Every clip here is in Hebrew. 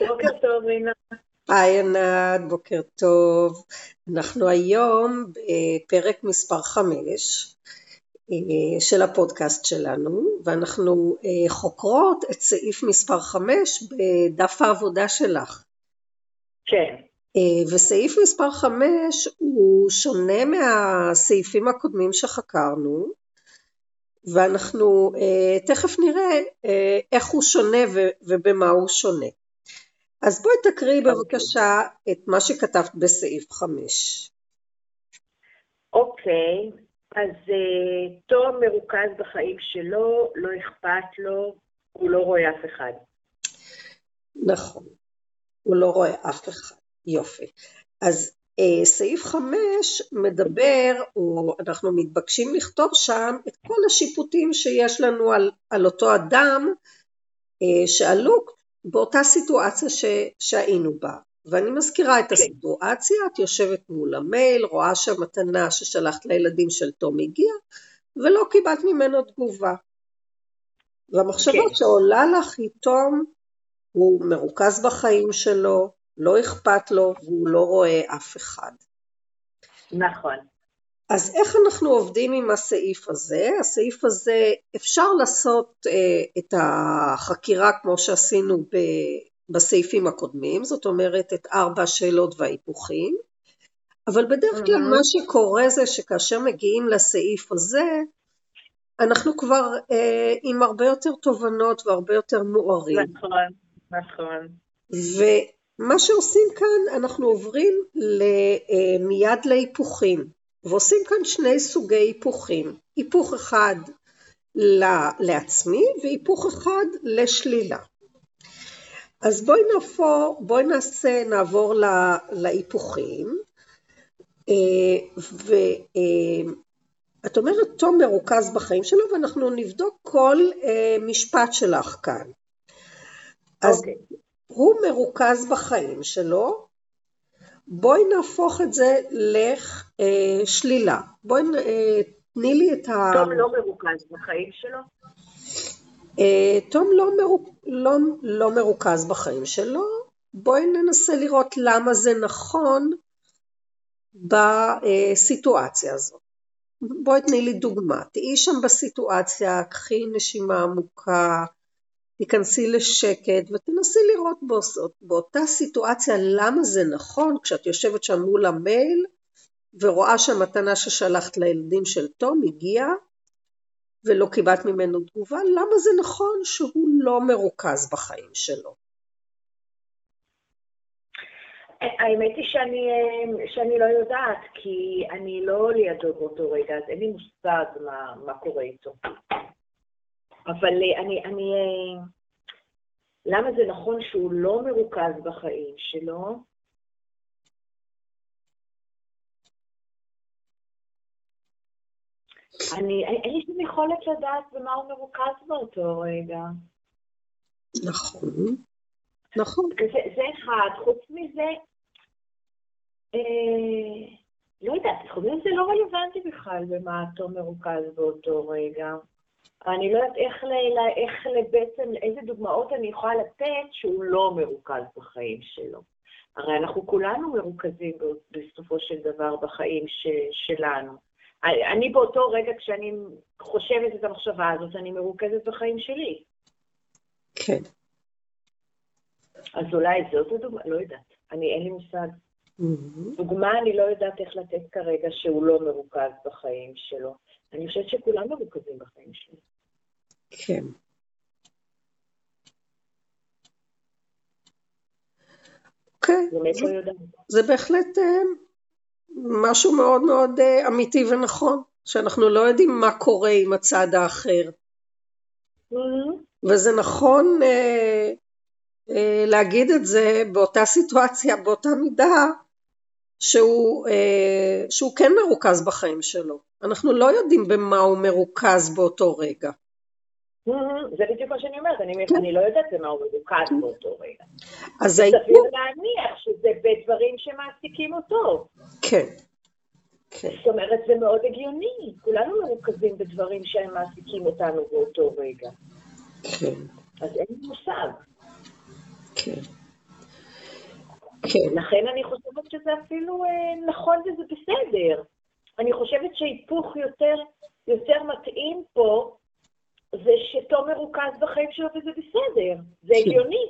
בוקר טוב, רינה. היי ענת, בוקר טוב. אנחנו היום בפרק מספר 5 אה, של הפודקאסט שלנו, ואנחנו אה, חוקרות את סעיף מספר 5 בדף העבודה שלך. כן. אה, וסעיף מספר 5 הוא שונה מהסעיפים הקודמים שחקרנו, ואנחנו תכף נראה איך הוא שונה ובמה הוא שונה. אז בואי תקריאי. בבקשה את מה שכתבת בסעיף 5. אוקיי, אז uh, תום מרוכז בחיים שלו, לא אכפת לו, הוא לא רואה אף אחד. נכון, הוא לא רואה אף אחד, יופי. אז uh, סעיף 5 מדבר, או אנחנו מתבקשים לכתוב שם את כל השיפוטים שיש לנו על, על אותו אדם uh, שעלו באותה סיטואציה ש, שהיינו בה. ואני מזכירה את כן. הסיטואציה, את יושבת מול המייל, רואה שהמתנה ששלחת לילדים של תום הגיעה, ולא קיבלת ממנו תגובה. והמחשבה כן. שעולה לך היא תום, הוא מרוכז בחיים שלו, לא אכפת לו, והוא לא רואה אף אחד. נכון. אז איך אנחנו עובדים עם הסעיף הזה? הסעיף הזה אפשר לעשות אה, את החקירה כמו שעשינו ב, בסעיפים הקודמים, זאת אומרת את ארבע השאלות וההיפוכים, אבל בדרך כלל מה שקורה זה שכאשר מגיעים לסעיף הזה, אנחנו כבר אה, עם הרבה יותר תובנות והרבה יותר מוארים. נכון, נכון. ומה שעושים כאן, אנחנו עוברים אה, מיד להיפוכים. ועושים כאן שני סוגי היפוכים, היפוך אחד לעצמי והיפוך אחד לשלילה. אז בואי נפור, בואי נעשה, נעבור להיפוכים, אה, ואת אומרת תום מרוכז בחיים שלו ואנחנו נבדוק כל אה, משפט שלך כאן. אז okay. אוקיי. הוא מרוכז בחיים שלו, בואי נהפוך את זה לשלילה. בואי אה, תני לי את ה... תום לא מרוכז בחיים שלו? אה, תום לא, מרוכ... לא, לא מרוכז בחיים שלו. בואי ננסה לראות למה זה נכון בסיטואציה הזאת. בואי תני לי דוגמה. תהיי שם בסיטואציה, קחי נשימה עמוקה, תיכנסי לשקט ותנסי לראות באותה סיטואציה למה זה נכון כשאת יושבת שם מול המייל ורואה שהמתנה ששלחת לילדים של תום הגיעה ולא קיבלת ממנו תגובה, למה זה נכון שהוא לא מרוכז בחיים שלו? האמת היא שאני, שאני לא יודעת, כי אני לא לידו באותו רגע, אז אין לי מושג מה, מה קורה איתו. אבל אה, אני, אני... אה, למה זה נכון שהוא לא מרוכז בחיים שלו? אני, אין לי שום יכולת לדעת במה הוא מרוכז באותו רגע. נכון, נכון. זה, זה אחד. חוץ מזה, אה, לא יודעת, חוץ מזה לא רלוונטי בכלל במה אותו מרוכז באותו רגע. אני לא יודעת איך, איך בעצם, איזה דוגמאות אני יכולה לתת שהוא לא מרוכז בחיים שלו. הרי אנחנו כולנו מרוכזים בסופו של דבר בחיים ש, שלנו. אני באותו רגע, כשאני חושבת את המחשבה הזאת, אני מרוכזת בחיים שלי. כן. אז אולי זאת הדוגמה, לא יודעת. אני, אין לי מושג. Mm-hmm. דוגמה, אני לא יודעת איך לתת כרגע שהוא לא מרוכז בחיים שלו. אני חושבת שכולם מרוכזים בחיים שלי. כן. אוקיי. לא זה בהחלט אה, משהו מאוד מאוד אה, אמיתי ונכון, שאנחנו לא יודעים מה קורה עם הצד האחר. Mm-hmm. וזה נכון אה, להגיד את זה באותה סיטואציה, באותה מידה, שהוא, אה, שהוא כן מרוכז בחיים שלו. אנחנו לא יודעים במה הוא מרוכז באותו רגע. זה בדיוק מה שאני אומרת, אני, כן. אני לא יודעת במה הוא מרוכז. באותו רגע. אז הייתי... סביר להניח שזה בדברים שמעסיקים אותו. כן. כן. זאת אומרת, זה מאוד הגיוני. כולנו מרוכזים בדברים שהם מעסיקים אותנו באותו רגע. כן. אז אין לי מושג. כן. כן. לכן אני חושבת שזה אפילו אה, נכון וזה בסדר. אני חושבת שהיפוך יותר, יותר מתאים פה זה שתום מרוכז בחיים שלו וזה בסדר. זה כן. הגיוני.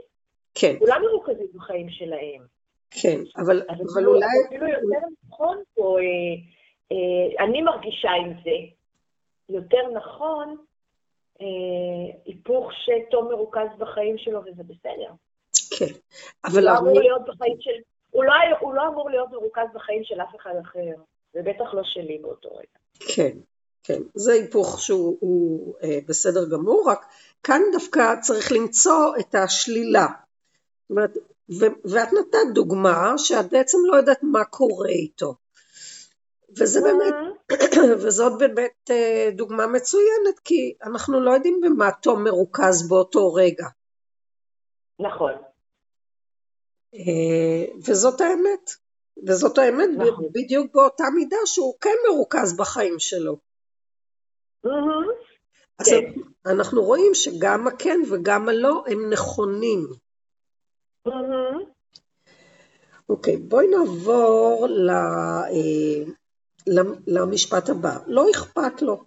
כן, כולם מרוכזים בחיים שלהם. כן, אבל, אבל אפילו, אולי... אפילו יותר נכון פה, אה, אה, אני מרגישה עם זה, יותר נכון אה, היפוך שתום מרוכז בחיים שלו וזה בסדר. כן, הוא אבל לא אמור. להיות בחיים של... הוא לא, הוא לא אמור להיות מרוכז בחיים של אף אחד אחר, ובטח לא שלי באותו רגע. כן, כן, זה היפוך שהוא הוא, אה, בסדר גמור, רק כאן דווקא צריך למצוא את השלילה. זאת אומרת, ו- ואת נתת דוגמה שאת בעצם לא יודעת מה קורה איתו. וזה באמת, וזאת באמת אה, דוגמה מצוינת, כי אנחנו לא יודעים במה תום מרוכז באותו רגע. נכון, אה, וזאת האמת. וזאת האמת נכון. בדיוק באותה מידה שהוא כן מרוכז בחיים שלו. אז כן. אנחנו רואים שגם הכן וגם הלא הם נכונים. אוקיי, בואי נעבור ל, אה, למ- למשפט הבא. לא אכפת לו.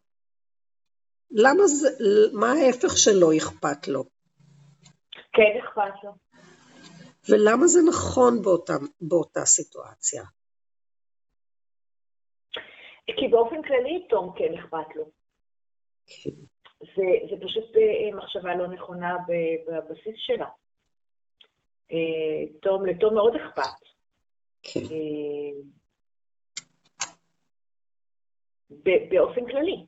למה זה, מה ההפך שלא אכפת לו? כן אכפת לו. ולמה זה נכון באותה, באותה סיטואציה? כי באופן כללי תום כן אכפת לו. כן, זה, זה פשוט אה, מחשבה לא נכונה בבסיס שלה. אה, תום, לתום מאוד אכפת. כן, אה, באופן כללי.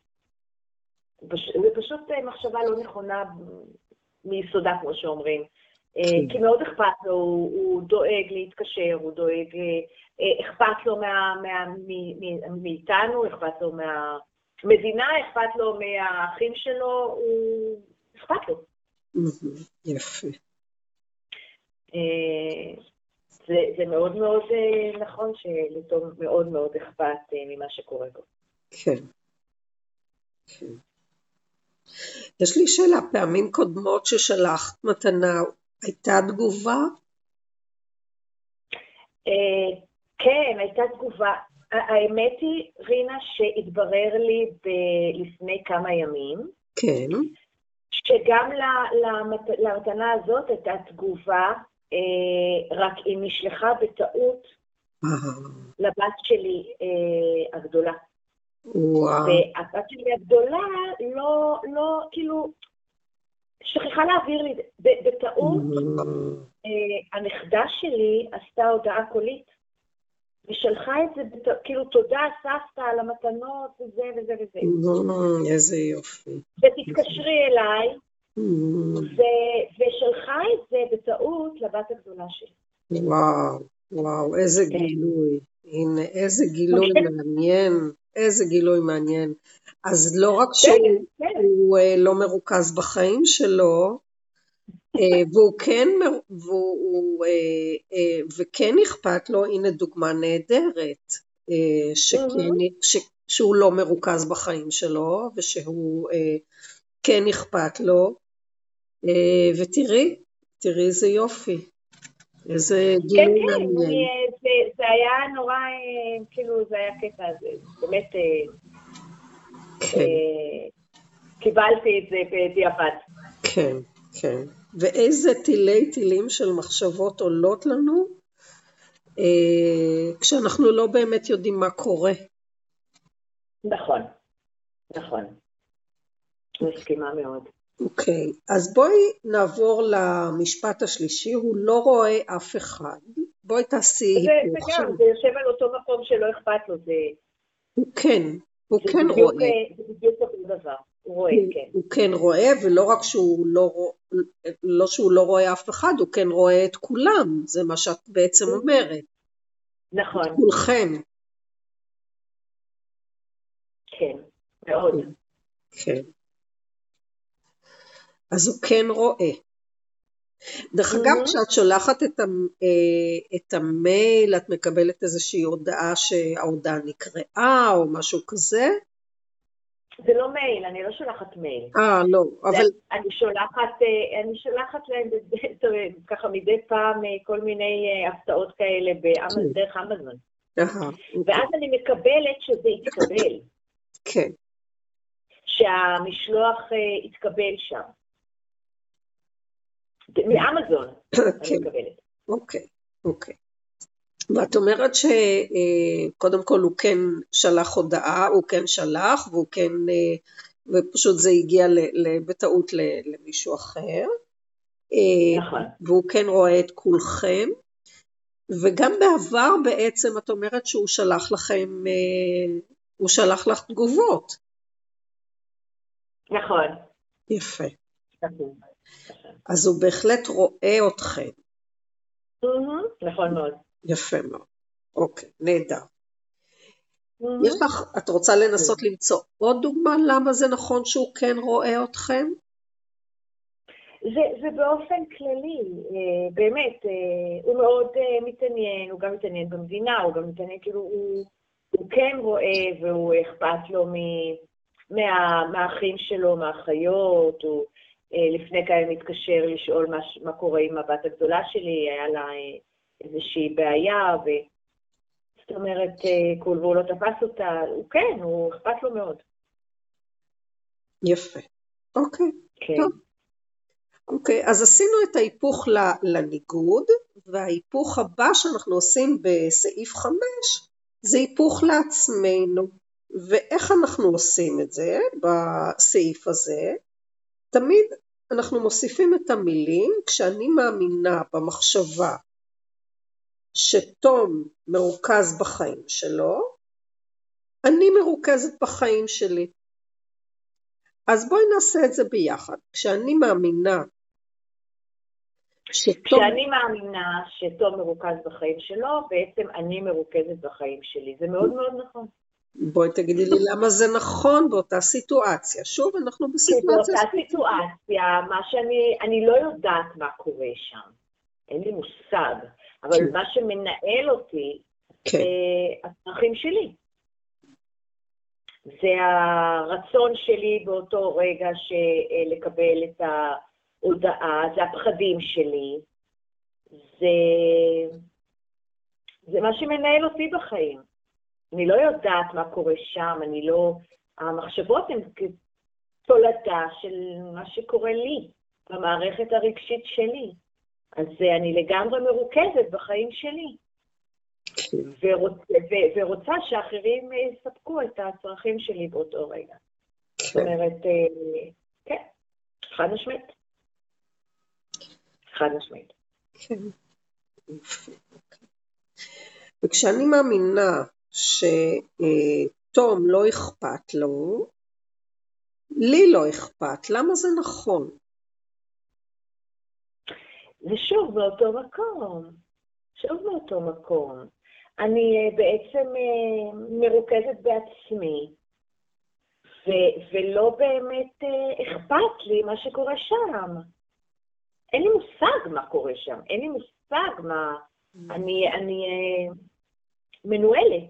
זה פשוט מחשבה לא נכונה מיסודה, כמו שאומרים. אה, כן. כי מאוד אכפת לו, הוא, הוא דואג להתקשר, הוא דואג, אה, אה, אכפת לו מה, מה, מ, מ, מאיתנו, אכפת לו מהמדינה, אכפת לו מהאחים שלו, הוא אכפת לו. יפה. זה, זה מאוד מאוד נכון שלתום מאוד מאוד אכפת ממה שקורה בו. כן. כן. יש לי שאלה, פעמים קודמות ששלחת מתנה, הייתה תגובה? אה, כן, הייתה תגובה. האמת היא, רינה, שהתברר לי ב- לפני כמה ימים, כן. שגם ל- למת- למתנה הזאת הייתה תגובה, אה, רק היא נשלחה בטעות לבת שלי אה, הגדולה. וואו. והבת שלי הגדולה לא, לא, כאילו, שכחה להעביר לי, בטעות אה, הנכדה שלי עשתה הודעה קולית, ושלחה את זה, כאילו, תודה סבתא על המתנות וזה וזה וזה. אה, איזה יופי. ותתקשרי אליי, ו- ושלחה את זה בטעות לבת הגדולה שלי. וואו, וואו, איזה כן. גילוי. הנה, איזה גילוי כן. מעניין. איזה גילוי מעניין. אז לא רק כן, שהוא כן, הוא, אה, לא מרוכז בחיים שלו, אה, והוא כן, והוא, הוא, אה, וכן אכפת לו, הנה דוגמה נהדרת, שכן, ש, שהוא לא מרוכז בחיים שלו, ושהוא כן אכפת לו, ותראי, תראי איזה יופי, איזה כן, גילוי כן, מעניין. אני, אה, זה- זה היה נורא, אה, כאילו, זה היה קטע, זה באמת, אה, כן, קיבלתי את זה בדיעבד. כן, כן. ואיזה תילי תילים של מחשבות עולות לנו, אה, כשאנחנו לא באמת יודעים מה קורה. נכון, נכון. מסכימה מאוד. אוקיי, אז בואי נעבור למשפט השלישי, הוא לא רואה אף אחד. בואי תעשי היפוך. זה גם, זה יושב על אותו מקום שלא אכפת לו, זה, הוא כן, הוא כן בדיוק, רואה. אה, זה בדיוק אותו דבר. הוא רואה, הוא- כן. הוא כן רואה, ולא רק שהוא לא לא שהוא לא רואה אף אחד, הוא כן רואה את כולם, זה מה שאת בעצם אומרת, נכון, כולכם. כן, מאוד. כן. אז הוא כן רואה. דרך אגב, Mhm. כשאת שולחת את, המ, אה, את המייל, את מקבלת איזושהי הודעה שההודעה נקראה או משהו כזה? זה לא מייל, אני לא שולחת מייל. אה, לא, אבל... אני שולחת, אה, אני שולחת להם ככה מדי פעם אה, כל מיני הפתעות כאלה כן. דרך אמזון. אוקיי. ואז אני מקבלת שזה יתקבל. כן. שהמשלוח יתקבל שם. מאמזון אני כן. מקבלת. אוקיי, אוקיי. ואת אומרת שקודם כל הוא כן שלח הודעה, הוא כן שלח, והוא כן, ופשוט זה הגיע בטעות למישהו אחר. נכון. והוא כן רואה את כולכם. וגם בעבר בעצם את אומרת שהוא שלח לכם, הוא שלח לך תגובות. נכון. יפה. נכון. אז הוא בהחלט רואה אתכם. נכון מאוד. יפה מאוד. אוקיי, נהדר. יש לך, את רוצה לנסות למצוא עוד דוגמה למה זה נכון שהוא כן רואה אתכם? זה, זה באופן כללי, אה, באמת, אה, הוא מאוד אה, מתעניין, הוא גם מתעניין במדינה, הוא גם מתעניין, כאילו, הוא, הוא כן רואה והוא אכפת לו מ, מה, מהאחים שלו, מהאחיות, הוא לפני כמה מתקשר לשאול מה, מה קורה עם הבת הגדולה שלי, היה לה איזושהי בעיה, ו... זאת אומרת, כול והוא לא תפס אותה, הוא כן, הוא אכפת לו מאוד. יפה. אוקיי, כן. טוב. אוקיי, אז עשינו את ההיפוך לניגוד, וההיפוך הבא שאנחנו עושים בסעיף 5 זה היפוך לעצמנו. ואיך אנחנו עושים את זה בסעיף הזה? תמיד אנחנו מוסיפים את המילים כשאני מאמינה במחשבה שתום מרוכז בחיים שלו, אני מרוכזת בחיים שלי. אז בואי נעשה את זה ביחד. כשאני מאמינה שתום... כשאני מאמינה שתום מרוכז בחיים שלו, בעצם אני מרוכזת בחיים שלי. זה מאוד מאוד נכון. בואי תגידי לי למה זה נכון באותה סיטואציה. שוב, אנחנו בסיטואציה... באותה סיטואציה, מה שאני, אני לא יודעת מה קורה שם. אין לי מושג. אבל כן. מה שמנהל אותי, כן. זה הצרכים שלי. זה הרצון שלי באותו רגע לקבל את ה... הודעה, זה הפחדים שלי, זה, זה מה שמנהל אותי בחיים. אני לא יודעת מה קורה שם, אני לא... המחשבות הן כתולדה של מה שקורה לי, במערכת הרגשית שלי. אז אני לגמרי מרוכזת בחיים שלי. ורוצ, ו, ורוצה שאחרים יספקו את הצרכים שלי באותו רגע. זאת כן. אומרת, אה, כן, חד משמעית. חד משמעית. כן. וכשאני מאמינה שתום לא אכפת לו, לי לא אכפת, למה זה נכון? זה שוב באותו מקום, שוב באותו מקום. אני אה, בעצם אה, מרוכזת בעצמי, ו- ולא באמת אה, אכפת לי מה שקורה שם. אין לי מושג מה קורה שם, אין לי מושג מה... Mm. אני, אני מנוהלת.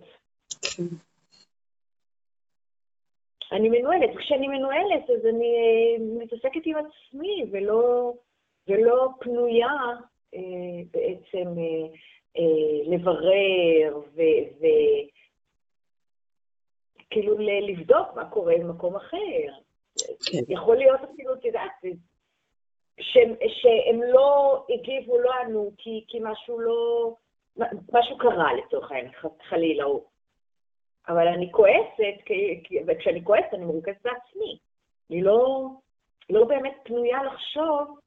אני מנוהלת, וכשאני מנוהלת אז אני אה, מתעסקת עם עצמי ולא, ולא פנויה אה, בעצם אה, אה, לברר וכאילו לבדוק מה קורה במקום אחר. כן. יכול להיות אפילו, את יודעת, שהם, שהם לא הגיבו, לא ענו, כי, כי משהו לא... משהו קרה לצורך העניין, חלילה הוא. אבל אני כועסת, וכשאני כועסת אני מרוכזת בעצמי. אני לא, לא באמת פנויה לחשוב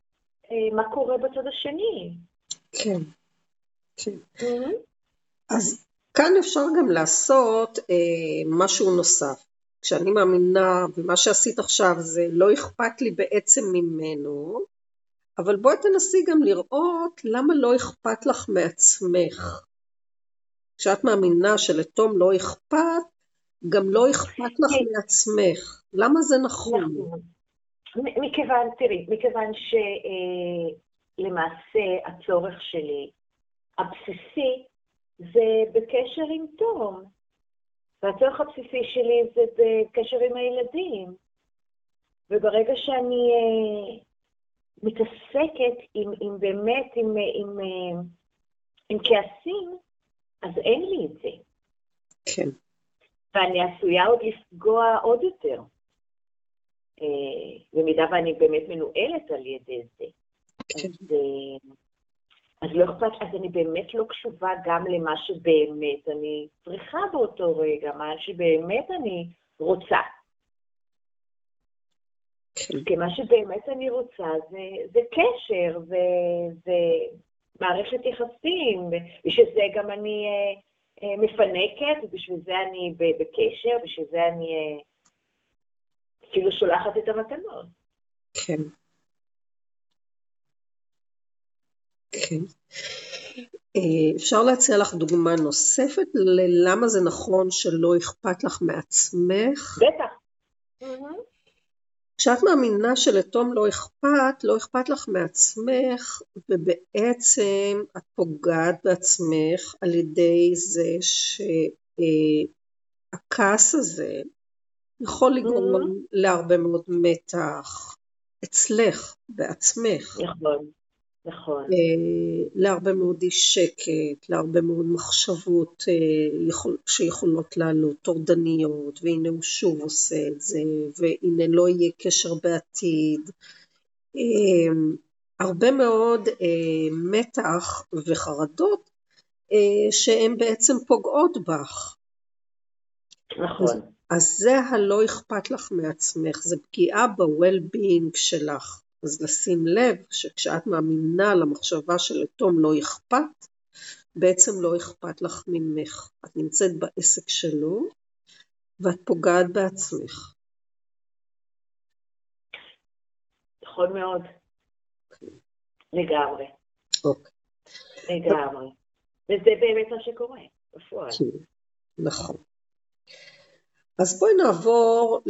אה, מה קורה בצד השני. כן, כן. Mm-hmm. אז כאן אפשר גם לעשות אה, משהו נוסף. כשאני מאמינה, ומה שעשית עכשיו זה לא אכפת לי בעצם ממנו, אבל בואי תנסי גם לראות למה לא אכפת לך מעצמך. כשאת מאמינה שלתום לא אכפת, גם לא אכפת לך כן. מעצמך. למה זה נכון? נכון. מכיוון, תראי, מכיוון שלמעשה אה, הצורך שלי הבסיסי זה בקשר עם תום. והצורך הבסיסי שלי זה בקשר עם הילדים. וברגע שאני אה, מתעסקת עם, עם באמת, עם, עם, עם, עם כעסים, אז אין לי את זה. כן. ואני עשויה עוד לפגוע עוד יותר. אה, במידה ואני באמת מנוהלת על ידי זה. כן. אז, אה, אז לא אכפת, אז אני באמת לא קשובה גם למה שבאמת אני צריכה באותו רגע, מה שבאמת אני רוצה. כי מה שבאמת אני רוצה זה, זה קשר, זה, זה מערכת יחסים, בשביל זה גם אני אה, אה, מפנקת, ובשביל זה אני בקשר, בשביל זה אני אה, אפילו שולחת את המתנות. כן. כן. אה, אפשר להציע לך דוגמה נוספת ללמה זה נכון שלא אכפת לך מעצמך? בטח. כשאת מאמינה שלתום לא אכפת, לא אכפת לך מעצמך, ובעצם את פוגעת בעצמך על ידי זה שהכעס הזה יכול לגרום להרבה מאוד מתח אצלך, בעצמך. נכון. נכון. אה, להרבה מאוד אי שקט, להרבה מאוד מחשבות אה, יכול, שיכולות לעלות, טורדניות, והנה הוא שוב עושה את זה, והנה לא יהיה קשר בעתיד. אה, הרבה מאוד מתח וחרדות שהן בעצם פוגעות בך. נכון. אז, אז זה הלא אכפת לך מעצמך, זה פגיעה ב-well-being שלך. אז לשים לב שכשאת מאמינה למחשבה שלתום לא אכפת, בעצם לא אכפת לך ממך. את נמצאת בעסק שלו ואת פוגעת בעצמך. נכון מאוד. לגמרי. אוקיי. לגמרי. וזה באמת מה שקורה בפועל. כן, נכון. אז בואי נעבור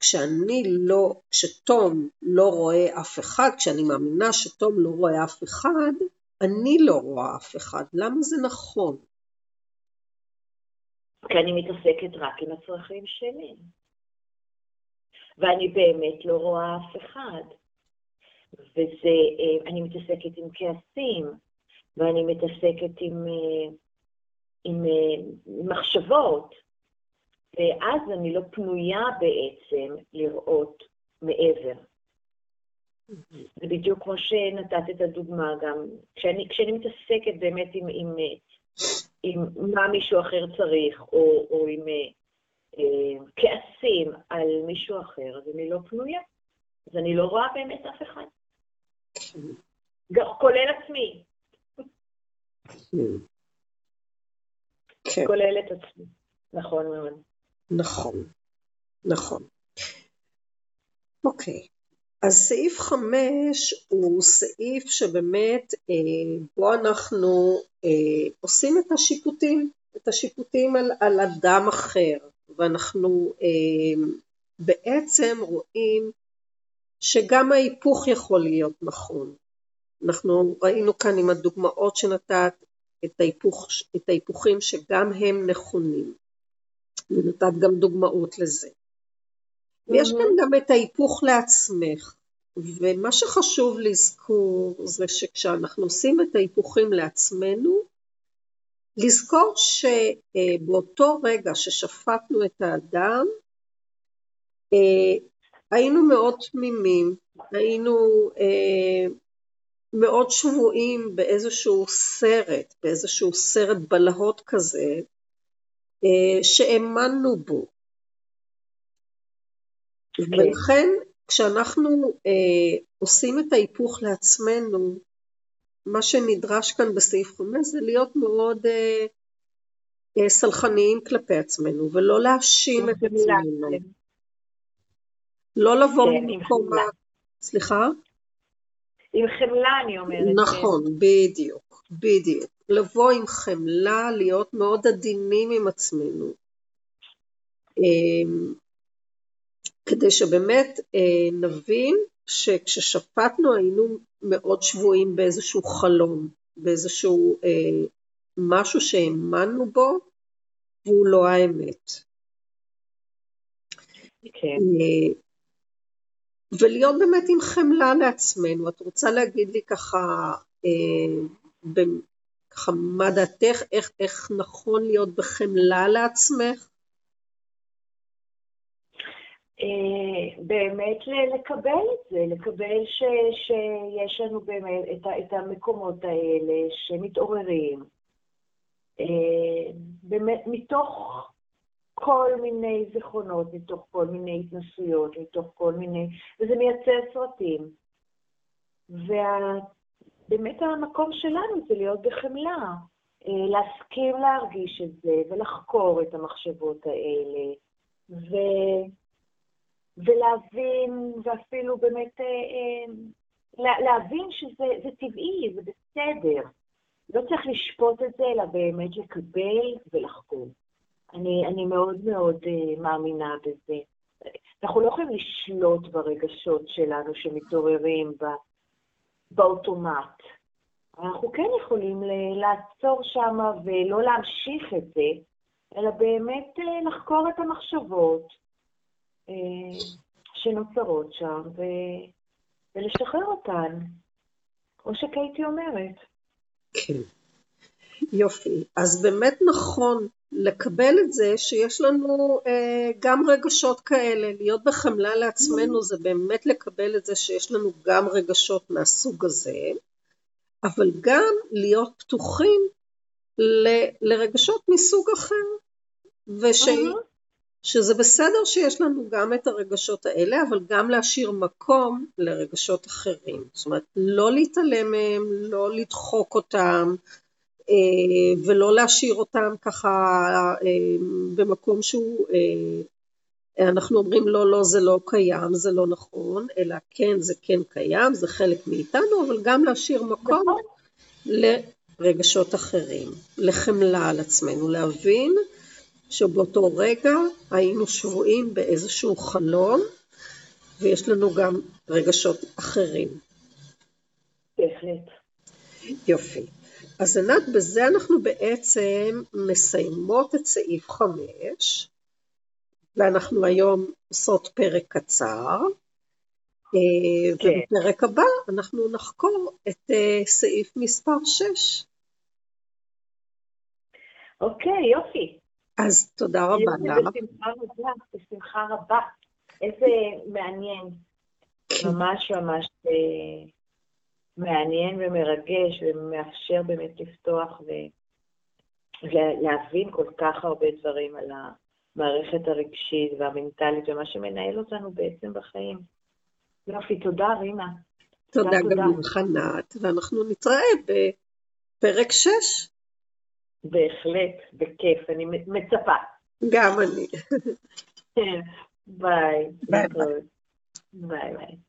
כשאני לא, כשתום לא רואה אף אחד, כשאני מאמינה שתום לא רואה אף אחד, אני לא רואה אף אחד. למה זה נכון? כי אני מתעסקת רק עם הצרכים שלי. ואני באמת לא רואה אף אחד. וזה, אה, אני מתעסקת עם כעסים, ואני מתעסקת עם, אה, עם, עם אה, מחשבות. ואז אני לא פנויה בעצם לראות מעבר. זה בדיוק כמו שנתת את הדוגמה גם, כשאני, כשאני מתעסקת באמת עם, עם, עם מה מישהו אחר צריך, או, או עם אה, כעסים על מישהו אחר, אז אני לא פנויה. אז אני לא רואה באמת אף אחד. כולל עצמי. כן. כולל את עצמי. נכון מאוד. נכון, נכון. אוקיי, אז סעיף חמש הוא סעיף שבאמת אה, בו אנחנו אה, עושים את השיפוטים, את השיפוטים על, על אדם אחר, ואנחנו אה, בעצם רואים שגם ההיפוך יכול להיות נכון. אנחנו ראינו כאן עם הדוגמאות שנתת את, ההיפוך, את ההיפוכים שגם הם נכונים. ונתת גם דוגמאות לזה. ויש כאן גם את ההיפוך לעצמך, ומה שחשוב לזכור זה שכשאנחנו עושים את ההיפוכים לעצמנו, לזכור שבאותו רגע ששפטנו את האדם, היינו מאוד תמימים, היינו מאוד שבויים באיזשהו סרט, באיזשהו סרט בלהות כזה, אה, שהאמנו בו. כן. ולכן כשאנחנו אה, עושים את ההיפוך לעצמנו, מה שנדרש כאן בסעיף 5 זה להיות מאוד אה, אה, סלחניים כלפי עצמנו ולא להאשים את עצמנו. לא לבוא כן, ממקום... סליחה? עם חמלה אני אומרת. נכון, בדיוק, בדיוק. לבוא עם חמלה, להיות מאוד עדינים עם עצמנו. אמ, כדי שבאמת אה, נבין שכששפטנו היינו מאוד שבויים באיזשהו חלום, באיזשהו אה, משהו שהאמנו בו, והוא לא האמת. כן. אה, ולהיות באמת עם חמלה לעצמנו. את רוצה להגיד לי ככה, אה, מה דעתך, איך, איך נכון להיות בחמלה לעצמך? אה, באמת לקבל את זה, לקבל ש, שיש לנו באמת את, את המקומות האלה שמתעוררים. אה, באמת, מתוך כל מיני זיכרונות, מתוך כל מיני התנסויות, מתוך כל מיני... וזה מייצר סרטים. ובאמת המקום שלנו זה להיות בחמלה, אה, להסכים להרגיש את זה ולחקור את המחשבות האלה, ו... ולהבין, ואפילו באמת אה, להבין שזה טבעי, זה בסדר. לא צריך לשפוט את זה, אלא באמת לקבל ולחקור. אני, אני מאוד מאוד מאמינה בזה. אנחנו לא יכולים לשלוט ברגשות שלנו שמתעוררים ב, באוטומט. אנחנו כן יכולים לעצור שם ולא להמשיך את זה, אלא באמת uh, לחקור את המחשבות uh, שנוצרות שם ו, ולשחרר אותן, כמו שקייטי אומרת. כן. יופי. אז באמת נכון לקבל את זה שיש לנו אה, גם רגשות כאלה, להיות בחמלה לעצמנו זה באמת לקבל את זה שיש לנו גם רגשות מהסוג הזה, אבל גם להיות פתוחים ל, לרגשות מסוג אחר, וש, שזה בסדר שיש לנו גם את הרגשות האלה, אבל גם להשאיר מקום לרגשות אחרים. זאת אומרת, לא להתעלם מהם, לא לדחוק אותם, ולא להשאיר אותם ככה אה, במקום שהוא, אה, אנחנו אומרים לא, לא, זה לא קיים, זה לא נכון, אלא כן, זה כן קיים, זה חלק מאיתנו, אבל גם להשאיר מקום נכון. לרגשות אחרים, לחמלה על עצמנו, להבין שבאותו רגע היינו שבויים באיזשהו חלום ויש לנו גם רגשות אחרים. בהחלט. יופי. אז ענת, בזה אנחנו בעצם מסיימות את סעיף 5, ואנחנו היום עושות פרק קצר, אה, כן. ובפרק הבא אנחנו נחקור את אה, סעיף מספר 6. אוקיי, יופי. אז תודה רבה לך. בשמחה רבה, בשמחה רבה. איזה מעניין. כן. ממש ממש אה, מעניין ומרגש ומאפשר באמת לפתוח ולהבין כל כך הרבה דברים על המערכת הרגשית והמנטלית ומה שמנהל אותנו בעצם בחיים. יופי, תודה רימה. תודה, תודה גם לך נת, ואנחנו נתראה בפרק 6. בהחלט, בכיף, אני מצפה. גם אני. ביי. ביי ביי. ביי ביי.